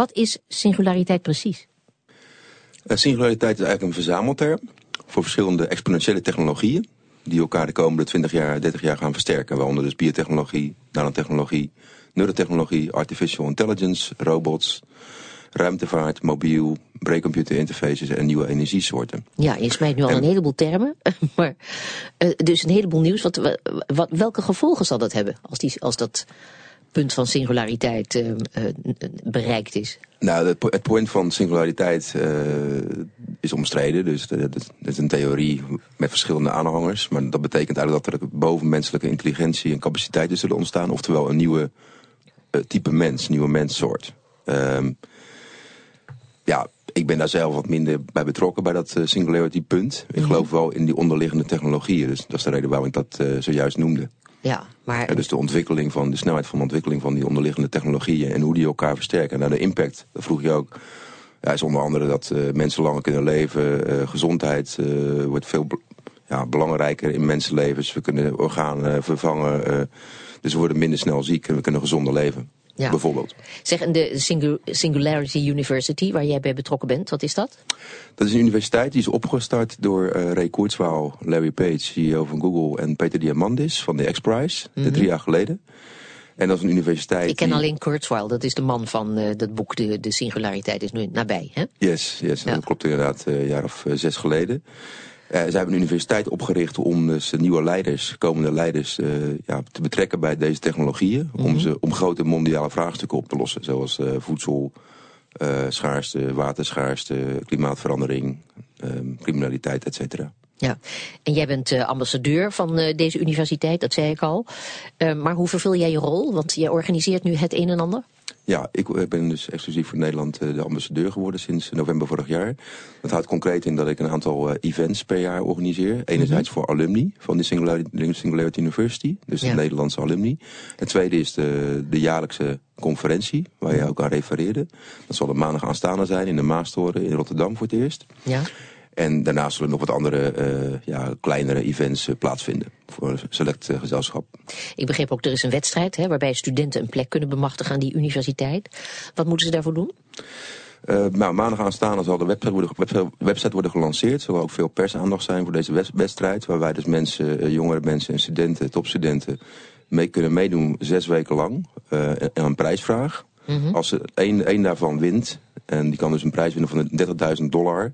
wat is singulariteit precies? Uh, singulariteit is eigenlijk een verzamelterm voor verschillende exponentiële technologieën die elkaar de komende 20 jaar, 30 jaar gaan versterken. Waaronder dus biotechnologie, nanotechnologie, neurotechnologie, artificial intelligence, robots, ruimtevaart, mobiel, breakcomputer interfaces en nieuwe energiesoorten. Ja, je smijt nu al een heleboel termen, maar uh, dus een heleboel nieuws. Wat, wat, welke gevolgen zal dat hebben als, die, als dat punt van singulariteit uh, uh, bereikt is? Nou, het, het punt van singulariteit is omstreden. Dus dat, is een theorie met verschillende aanhangers. Maar dat betekent eigenlijk dat er bovenmenselijke intelligentie en capaciteiten zullen ontstaan. Oftewel een nieuwe type mens, nieuwe menssoort. Um, ja, ik ben daar zelf wat minder bij betrokken bij dat singularity punt. Ik mhm. geloof wel in die onderliggende technologieën. Dus dat is de reden waarom ik dat zojuist noemde. Ja, maar... dus de ontwikkeling van, de snelheid van de ontwikkeling van die onderliggende technologieën en hoe die elkaar versterken. En nou, de impact, dat vroeg je ook, ja, is onder andere dat uh, mensen langer kunnen leven. gezondheid wordt veel ja, belangrijker in mensenlevens. We kunnen organen vervangen. dus we worden minder snel ziek en we kunnen gezonder leven ja. bijvoorbeeld. Zeg, en de Singularity University, waar jij bij betrokken bent, wat is dat? Dat is een universiteit die is opgestart door uh, Ray Kurzweil, Larry Page, CEO van Google, en Peter Diamandis van de X-Prize, mm drie jaar geleden. En dat is een universiteit. Ik ken alleen Kurzweil, dat is de man van uh, dat boek de, de Singulariteit is nu nabij, hè? Yes, yes dat klopt inderdaad, uh, een jaar of zes geleden. Uh, ze hebben een universiteit opgericht om dus nieuwe leiders, komende leiders, uh, ja, te betrekken bij deze technologieën. om, mhm. ze, om grote mondiale vraagstukken op te lossen. Zoals uh, voedsel, schaarste, waterschaarste, klimaatverandering, ehm, criminaliteit, et cetera. Ja, en jij bent ambassadeur van deze universiteit, dat zei ik al. maar hoe vervul jij je rol? Want jij organiseert nu het een en ander. Ja, ik ben dus exclusief voor Nederland eh, de ambassadeur geworden sinds november vorig jaar. Dat houdt concreet in dat ik een aantal eh, events per jaar organiseer. Enerzijds mhm. voor alumni van de Singularity, University, dus de Nederlandse alumni. Het tweede is de, de jaarlijkse conferentie, waar je ook aan refereerde. Dat zal de maandag aanstaande zijn in de Maastoren in Rotterdam voor het eerst. Ja. En daarnaast zullen nog wat andere uh, ja, kleinere events uh, plaatsvinden voor een select uh, gezelschap. Ik begreep ook, er is een wedstrijd hè, waarbij studenten een plek kunnen bemachtigen aan die universiteit. Wat moeten ze daarvoor doen? nou, maandag aanstaande zal de website worden, website worden gelanceerd. Er zal ook veel persaandacht zijn voor deze wedstrijd. Waarbij dus mensen, jongere mensen en studenten, topstudenten... mee kunnen meedoen zes weken lang. en een prijsvraag. Mm Als ze één, één daarvan wint, en die kan dus een prijs winnen van 30.000 dollar...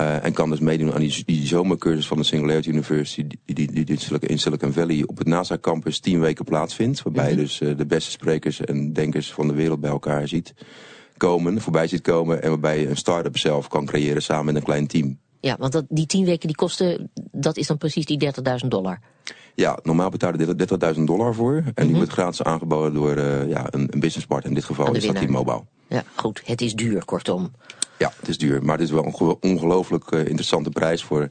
Uh, en kan dus meedoen aan die, die zomercursus van de Singularity University... die, die, die in Silicon Valley op het NASA-campus tien weken plaatsvindt. Waarbij je mhm. dus uh, de beste sprekers en denkers van de wereld bij elkaar ziet komen, voorbij ziet komen... en waarbij je een start-up zelf kan creëren samen met een klein team. Ja, want dat, die tien weken die kosten, dat is dan precies die 30.000 dollar. Ja, normaal betalen je 30.000 dollar voor. En die mhm. wordt gratis aangeboden door uh, ja, een, een businesspartner. In dit geval is dat T-Mobile. Ja, goed. Het is duur, kortom. Ja, het is duur. Maar het is wel een ongelooflijk uh, interessante prijs voor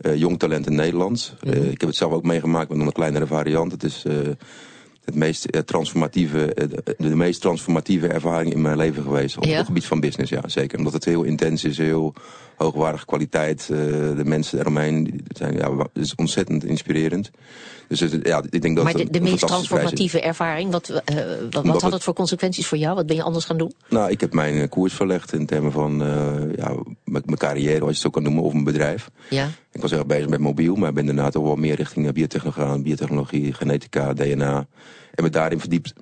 uh, jong talent in Nederland. Mm -hmm. ik heb het zelf ook meegemaakt met een kleinere variant. Het is het meest uh, transformatieve, uh, de, de, meest transformatieve ervaring in mijn leven geweest. Op het gebied van business, ja, zeker. Omdat het heel intens is, heel hoogwaardige kwaliteit. Uh, de mensen eromheen, zijn, ja, het is ontzettend inspirerend. Dus het, ja, ik denk dat maar de, de meest transformatieve ervaring, wat, uh, wat, wat had het voor consequenties voor jou? Wat ben je anders gaan doen? Nou, ik heb mijn koers verlegd in termen van uh, ja, mijn carrière, als je het zo kan noemen, of mijn bedrijf. Ja. Ik was erg bezig met mobiel, maar ben daarna toch wel meer richting biotechnologie, biotechnologie genetica, DNA. En me daarin verdiept,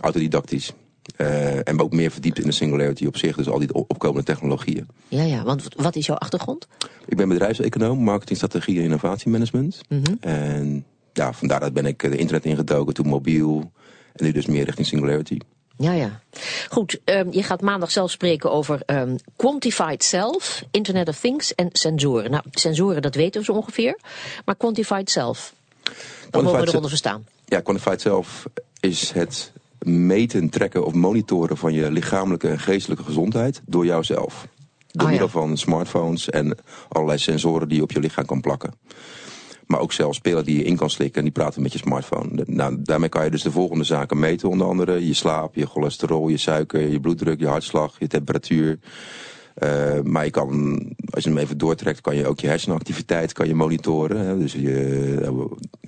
autodidactisch. Uh, en ook meer verdiept in de singularity op zich, dus al die opkomende technologieën. Ja, ja, want wat is jouw achtergrond? Ik ben bedrijfseconoom, marketingstrategie en innovatiemanagement. Mm -hmm. En ja, vandaar ben ik de internet ingedoken, toen mobiel. En nu dus meer richting singularity. Ja, ja. Goed, um, je gaat maandag zelf spreken over um, quantified self, Internet of Things en sensoren. Nou, sensoren, dat weten we zo ongeveer. Maar quantified self, wat mogen we eronder verstaan? Ja, quantified self is het meten, trekken of monitoren van je lichamelijke en geestelijke gezondheid door jouzelf. Door oh, middel van smartphones en allerlei sensoren die je op je lichaam kan plakken. Maar ook zelfs spelen die je in kan slikken en die praten met je smartphone. Nou, daarmee kan je dus de volgende zaken meten. Onder andere je slaap, je cholesterol, je suiker, je bloeddruk, je hartslag, je temperatuur. Uh, maar je kan, als je hem even doortrekt, kan je ook je hersenactiviteit kan je monitoren. Hè? Dus je,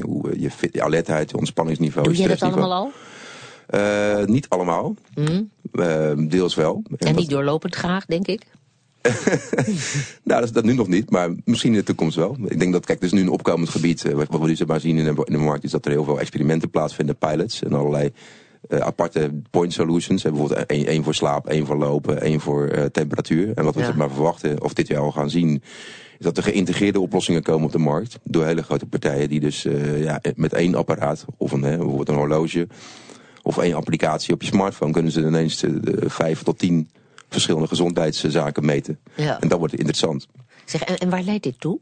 hoe, je, je alertheid, je ontspanningsniveau, Doe je dat allemaal al? Uh, niet allemaal. Mm. Uh, deels wel. En, en niet doorlopend graag, denk ik? nou, dat is dat nu nog niet, maar misschien in de toekomst wel. Ik denk dat, kijk, er is nu een opkomend gebied. Uh, wat we nu maar zien in de, in de markt is dat er heel veel experimenten plaatsvinden, pilots en allerlei uh, aparte point solutions. bijvoorbeeld één voor slaap, één voor lopen, één voor uh, temperatuur. En wat we ja. maar verwachten, of dit jaar al gaan zien, is dat er geïntegreerde oplossingen komen op de markt. Door hele grote partijen die dus ja, met één apparaat, of een, bijvoorbeeld een horloge, of één applicatie op je smartphone, kunnen ze ineens de, de vijf tot tien verschillende gezondheidszaken meten. Ja. En dat wordt interessant. Zeg, en, en waar leidt dit toe?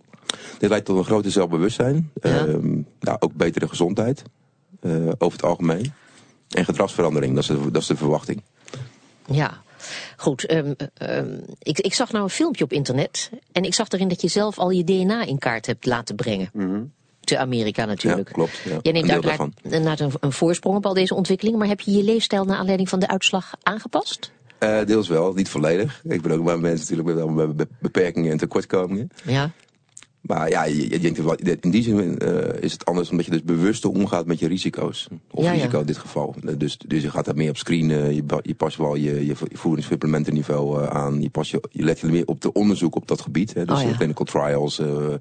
Dit leidt tot een groter zelfbewustzijn. Ja. Uh, nou, ook betere gezondheid. Uh, over het algemeen. En gedragsverandering, dat is de, dat is de verwachting. Ja, goed. Um, um, ik, ik zag nou een filmpje op internet. En ik zag erin dat je zelf al je DNA in kaart hebt laten brengen. Mm -hmm. Te Amerika natuurlijk. Ja, klopt. Ja. Jij neemt uiteraard een, een voorsprong op al deze ontwikkelingen. Maar heb je je leefstijl naar aanleiding van de uitslag aangepast? Uh, deels wel, niet volledig. Ik ben ook maar mensen natuurlijk met, met beperkingen en tekortkomingen. Ja. Maar ja, je, je denkt, in die zin uh, is het anders omdat je dus bewuster omgaat met je risico's. Of ja, risico ja. in dit geval. Dus, dus je gaat daar meer op screenen, je, je past wel je, je voedingssupplementenniveau aan. Je, past je, je let je meer op de onderzoek op dat gebied. Hè, dus oh, ja. clinical trials, uh,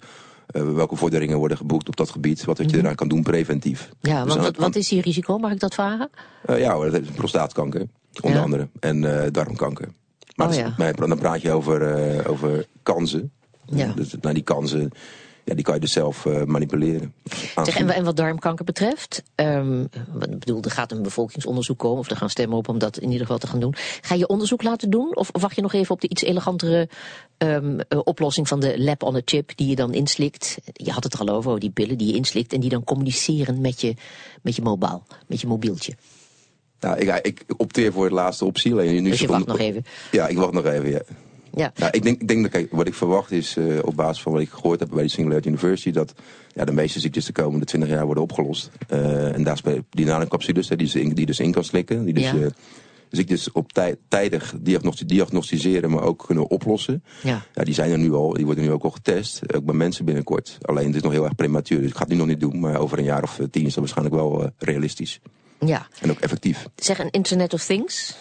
welke vorderingen worden geboekt op dat gebied. Wat, wat je Mhm. eraan kan doen preventief. Ja, Dus want wat, is je risico? Mag ik dat vragen? ja hoor, dat is prostaatkanker, onder Ja. andere. En eh, darmkanker. Maar Oh, maar dan praat je over, eh, over kansen. Ja. Dus, nou, die kansen, ja, die kan je dus zelf eh, manipuleren. Zeg, en, en wat darmkanker betreft, um, ik bedoel, er gaat een bevolkingsonderzoek komen, of er gaan stemmen op om dat in ieder geval te gaan doen. Ga je onderzoek laten doen, of wacht je nog even op de iets elegantere um, uh, oplossing van de lab on a chip die je dan inslikt? Je had het er al over, over die pillen die je inslikt en die dan communiceren met je, met je mobiel, met je mobieltje. Nou, ik, ik opteer voor de laatste optie. Alleen nu Dus is je wacht nog even. Ja, ik wacht nog even, ja. Ja. Nou, ik denk, ik denk dat kijk, wat ik verwacht is, uh, op basis van wat ik gehoord heb bij de Singularity University, dat ja, de meeste ziektes de komende 20 jaar worden opgelost. Uh, en daar spelen die nanomcapsules, hè, die, in, die dus in kan slikken, die dus Ja. uh, ziektes op tij, tijdig diagnosti diagnosticeren, maar ook kunnen oplossen. Ja. Ja, die zijn er nu al, die worden nu ook al getest, ook bij mensen binnenkort. Alleen het is nog heel erg prematuur, dus ik ga het nu nog niet doen, maar over een jaar of tien is dat waarschijnlijk wel realistisch. Ja. En ook effectief. Zeg, een Internet of Things?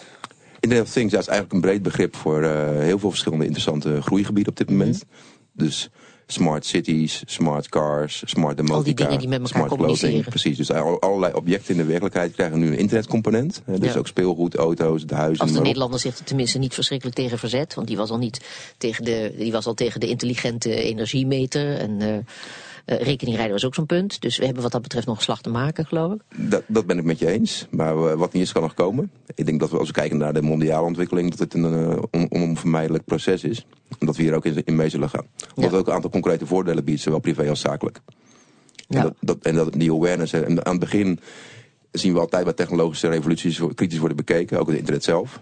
Internet of Things dat is eigenlijk een breed begrip voor uh, heel veel verschillende interessante groeigebieden op dit moment. Mhm. Dus smart cities, smart cars, smart demotica, dingen die met elkaar smart clothing. communiceren. Precies, dus al- allerlei objecten in de werkelijkheid krijgen nu een internetcomponent. Dus Ja. ook speelgoed, auto's, de huizen. Als de Nederlander zich er tenminste niet verschrikkelijk tegen verzet. Want die was al niet tegen de, die was al tegen de intelligente energiemeter. En uh, uh, rekeningrijden was ook zo'n punt. Dus we hebben wat dat betreft nog een slag te maken, geloof ik. Dat, dat ben ik met je eens. Maar uh, wat niet is, kan nog komen. Ik denk dat we als we kijken naar de mondiale ontwikkeling, dat het een uh, on, onvermijdelijk proces is. En dat we hier ook in, in mee zullen gaan. Omdat Ja. het ook een aantal concrete voordelen biedt, zowel privé als zakelijk. Ja. En, dat, dat, en dat die awareness. En aan het begin zien we altijd bij technologische revoluties kritisch worden bekeken. Ook het internet zelf.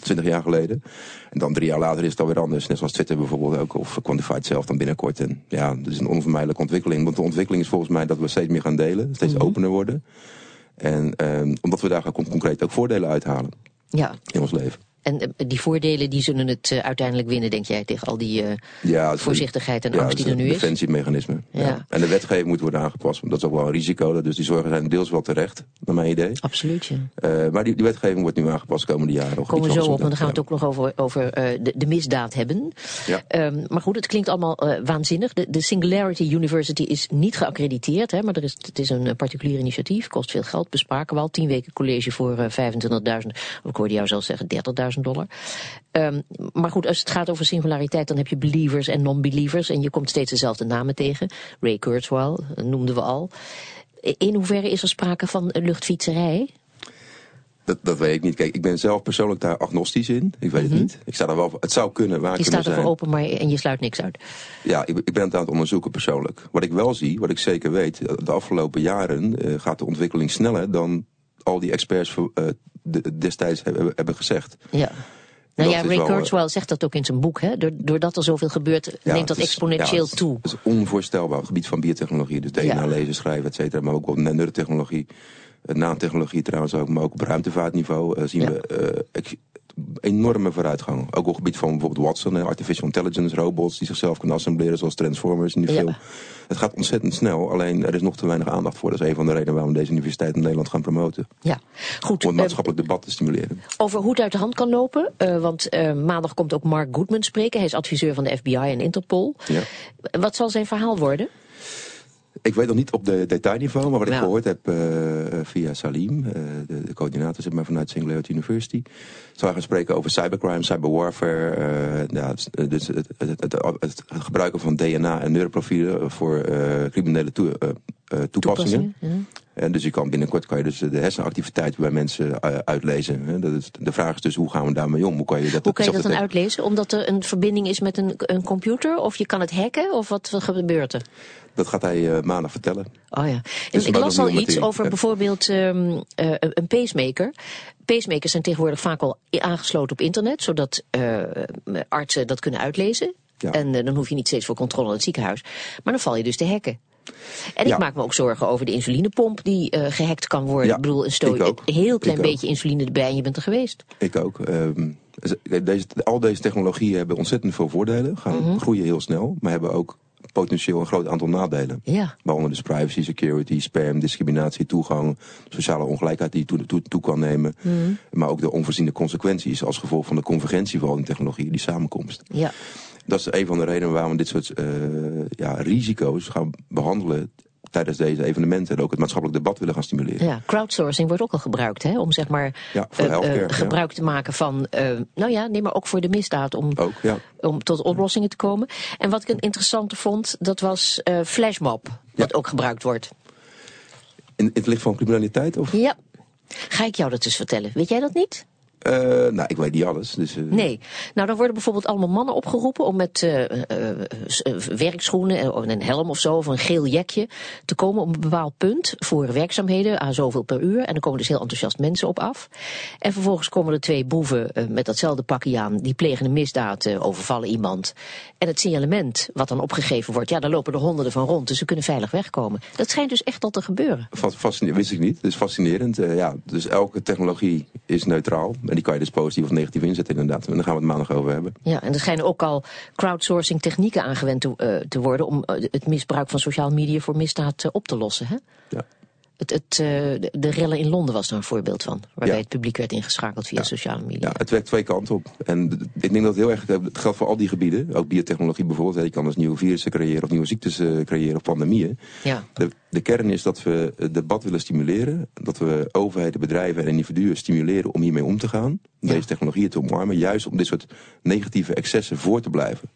Twintig jaar geleden. En dan drie jaar later is het alweer anders. Net zoals Twitter bijvoorbeeld ook. Of Quantified zelf dan binnenkort. En ja, dat is een onvermijdelijke ontwikkeling. Want de ontwikkeling is volgens mij dat we steeds meer gaan delen. Steeds Mhm. opener worden. En um, omdat we daar gaan concreet ook voordelen uithalen Ja, in ons leven. En uh, die voordelen die zullen het uh, uiteindelijk winnen, denk jij, tegen al die uh, Ja, voorzichtigheid en ja, angst die er nu is? defensiemechanisme. Ja. Ja. En de wetgeving moet worden aangepast. Want dat is ook wel een risico. Dus die zorgen zijn deels wel terecht, naar mijn idee. Absoluut, ja. Uh, maar die, die wetgeving wordt nu aangepast de komende jaren. Of Komen we zo op, want dan gaan we het ja. ook nog over, over uh, de, de misdaad hebben. Ja. Um, maar goed, het klinkt allemaal waanzinnig. De, de Singularity University is niet geaccrediteerd, hè, maar er is, het is een particulier initiatief, kost veel geld, bespraken we al. Tien weken college voor uh, 25.000, of ik hoorde jou zelfs zeggen 30.000 dollar. Um, maar goed, als het gaat over singulariteit, dan heb je believers en non-believers. En je komt steeds dezelfde namen tegen. Ray Kurzweil uh, noemden we al. In hoeverre is er sprake van luchtfietserij? Dat, dat weet ik niet. Kijk, ik ben zelf persoonlijk daar agnostisch in. Ik weet mm -hmm. het niet. Ik sta er wel voor. Het zou kunnen, waar Mhm. Je staat zijn. ervoor open, maar en je sluit niks uit. Ja, ik, ik, ben het aan het onderzoeken persoonlijk. Wat ik wel zie, wat ik zeker weet, de afgelopen jaren uh, gaat de ontwikkeling sneller dan al die experts de, destijds hebben, hebben gezegd. Ja. Nou ja, Ray Kurzweil zegt dat ook in zijn boek. Hè? Doordat er zoveel gebeurt, ja, neemt dat is, exponentieel ja, toe. Het is onvoorstelbaar. Het gebied van biotechnologie. Dus DNA ja. lezen, schrijven, et cetera. Maar ook op nanotechnologie. Nanotechnologie trouwens ook. Maar ook op ruimtevaartniveau uh, zien we uh, enorme vooruitgang. Ook op het gebied van bijvoorbeeld Watson, artificial intelligence, robots die zichzelf kunnen assembleren zoals Transformers in die film. Het gaat ontzettend snel, alleen er is nog te weinig aandacht voor. Dat is een van de redenen waarom we deze universiteit in Nederland gaan promoten. Ja, goed. Om het maatschappelijk debat te stimuleren. Over hoe het uit de hand kan lopen, uh, want uh, maandag komt ook Mark Goodman spreken. Hij is adviseur van de FBI en Interpol. Ja. Wat zal zijn verhaal worden? Ik weet nog niet op de detailniveau, maar wat ik gehoord heb uh, via Salim, uh, de, de, coördinator zit maar vanuit Singularity University, zou gaan spreken over cybercrime, cyberwarfare, uh, ja, dus het, het, het, het, gebruiken van DNA en neuroprofielen voor criminele toe, toepassingen. En dus je kan binnenkort kan je dus de hersenactiviteit bij mensen uitlezen. Dat is, de vraag is dus hoe gaan we daarmee om? Hoe kan je dat, hoe kan je dat dan uitlezen? Omdat er een verbinding is met een, een computer? Of je kan het hacken? Of wat, wat gebeurt er? Dat gaat hij uh, maandag vertellen. Oh ja. Dus ik las al iets over bijvoorbeeld um, uh, een pacemaker. Pacemakers zijn tegenwoordig vaak al aangesloten op internet, zodat uh, artsen dat kunnen uitlezen. Ja. En dan hoef je niet steeds voor controle in het ziekenhuis. Maar dan val je dus te hacken. En ik maak me ook zorgen over de insulinepomp die uh, gehackt kan worden. Ja, ik bedoel, een, stoot, een heel klein ik beetje ook. insuline erbij en je bent er geweest. Ik ook. Um, deze, al deze technologieën hebben ontzettend veel voordelen. Gaan mm -hmm. groeien heel snel, maar hebben ook potentieel een groot aantal nadelen. Ja. Waaronder dus privacy, security, spam, discriminatie, toegang, sociale ongelijkheid die toe, toe, toe kan nemen. Mm. Maar ook de onvoorziene consequenties als gevolg van de convergentie van die technologieën, die samenkomst. Ja. Dat is een van de redenen waarom we dit soort uh, ja, risico's gaan behandelen tijdens deze evenementen en ook het maatschappelijk debat willen gaan stimuleren. Ja, crowdsourcing wordt ook al gebruikt, hè, om zeg maar ja, uh, uh, gebruik ja. te maken van, uh, nou ja, neem maar ook voor de misdaad om, ook, ja. om tot oplossingen te komen. En wat ik een interessante vond, dat was flashmob, wat ook gebruikt wordt. In, in het licht van criminaliteit? Of? Ja. Ga ik jou dat eens vertellen? Weet jij dat niet? Uh, nou, ik weet niet alles. Dus, uh... Nee. Nou, dan worden bijvoorbeeld allemaal mannen opgeroepen om met uh, werkschoenen en een helm of zo, of een geel jekje, te komen op een bepaald punt voor werkzaamheden aan zoveel per uur. En dan komen dus heel enthousiast mensen op af. En vervolgens komen er twee boeven met datzelfde pakje aan, die plegen een misdaad, overvallen iemand. En het signalement wat dan opgegeven wordt, ja, daar lopen er honderden van rond, dus ze kunnen veilig wegkomen. Dat schijnt dus echt al te gebeuren. Fascinerend, wist ik niet. Het is fascinerend. ja, dus elke technologie is neutraal. En die kan je dus positief of negatief inzetten inderdaad. En daar gaan we het maandag over hebben. Ja, en er schijnen ook al crowdsourcing technieken aangewend te, uh, te worden... om uh, het misbruik van social media voor misdaad uh, op te lossen, hè? Ja. Het, het, de, de rellen in Londen was daar een voorbeeld van. Waarbij ja. het publiek werd ingeschakeld via ja. sociale media. Ja, het werkt twee kanten op. En ik denk dat het heel erg het geldt voor al die gebieden. Ook biotechnologie bijvoorbeeld. Je kan dus nieuwe virussen creëren of nieuwe ziektes creëren of pandemieën. Ja. De, de kern is dat we het debat willen stimuleren. Dat we overheden, bedrijven en individuen stimuleren om hiermee om te gaan. Om ja. deze technologieën te omarmen. Juist om dit soort negatieve excessen voor te blijven.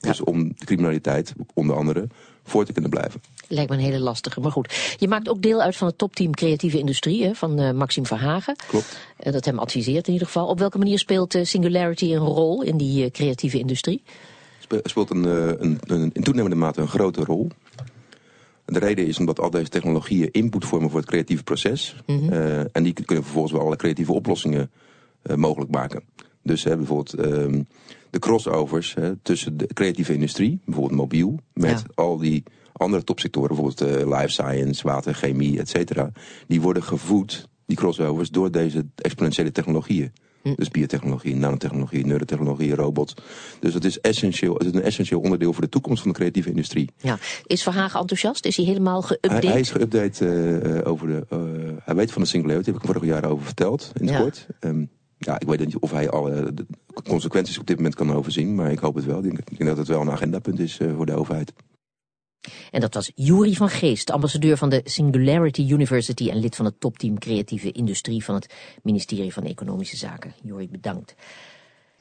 Dus ja. om de criminaliteit, onder andere, voor te kunnen blijven. Lijkt me een hele lastige, maar goed. Je maakt ook deel uit van het topteam creatieve industrie hè, van uh, Maxime Verhagen. Klopt. Uh, dat hem adviseert in ieder geval. Op welke manier speelt uh, Singularity een rol in die creatieve industrie? Spe speelt een, een, een, in toenemende mate een grote rol. De reden is omdat al deze technologieën input vormen voor het creatieve proces. Mm -hmm. en die kunnen vervolgens wel alle creatieve oplossingen mogelijk maken. Dus hè, bijvoorbeeld um, de crossovers hè, tussen de creatieve industrie, bijvoorbeeld mobiel, met ja. al die andere topsectoren, bijvoorbeeld uh, life science, water, chemie, et cetera, die worden gevoed, die crossovers, door deze exponentiële technologieën. Hm. Dus biotechnologie, nanotechnologie, neurotechnologie, robots. Dus het is essentieel, het is een essentieel onderdeel voor de toekomst van de creatieve industrie. Ja. Is Verhagen enthousiast? Is hij helemaal geüpdate? Hij, hij, is geüpdate uh, over de. Uh, hij weet van de singularity, heb ik vorig jaar over verteld in het ja. kort. Um, ja, ik weet niet of hij alle de consequenties op dit moment kan overzien, maar ik hoop het wel. Ik denk dat het wel een agendapunt is uh, voor de overheid. En dat was Juri van Geest, ambassadeur van de Singularity University en lid van het topteam creatieve industrie van het ministerie van Economische Zaken. Juri, bedankt.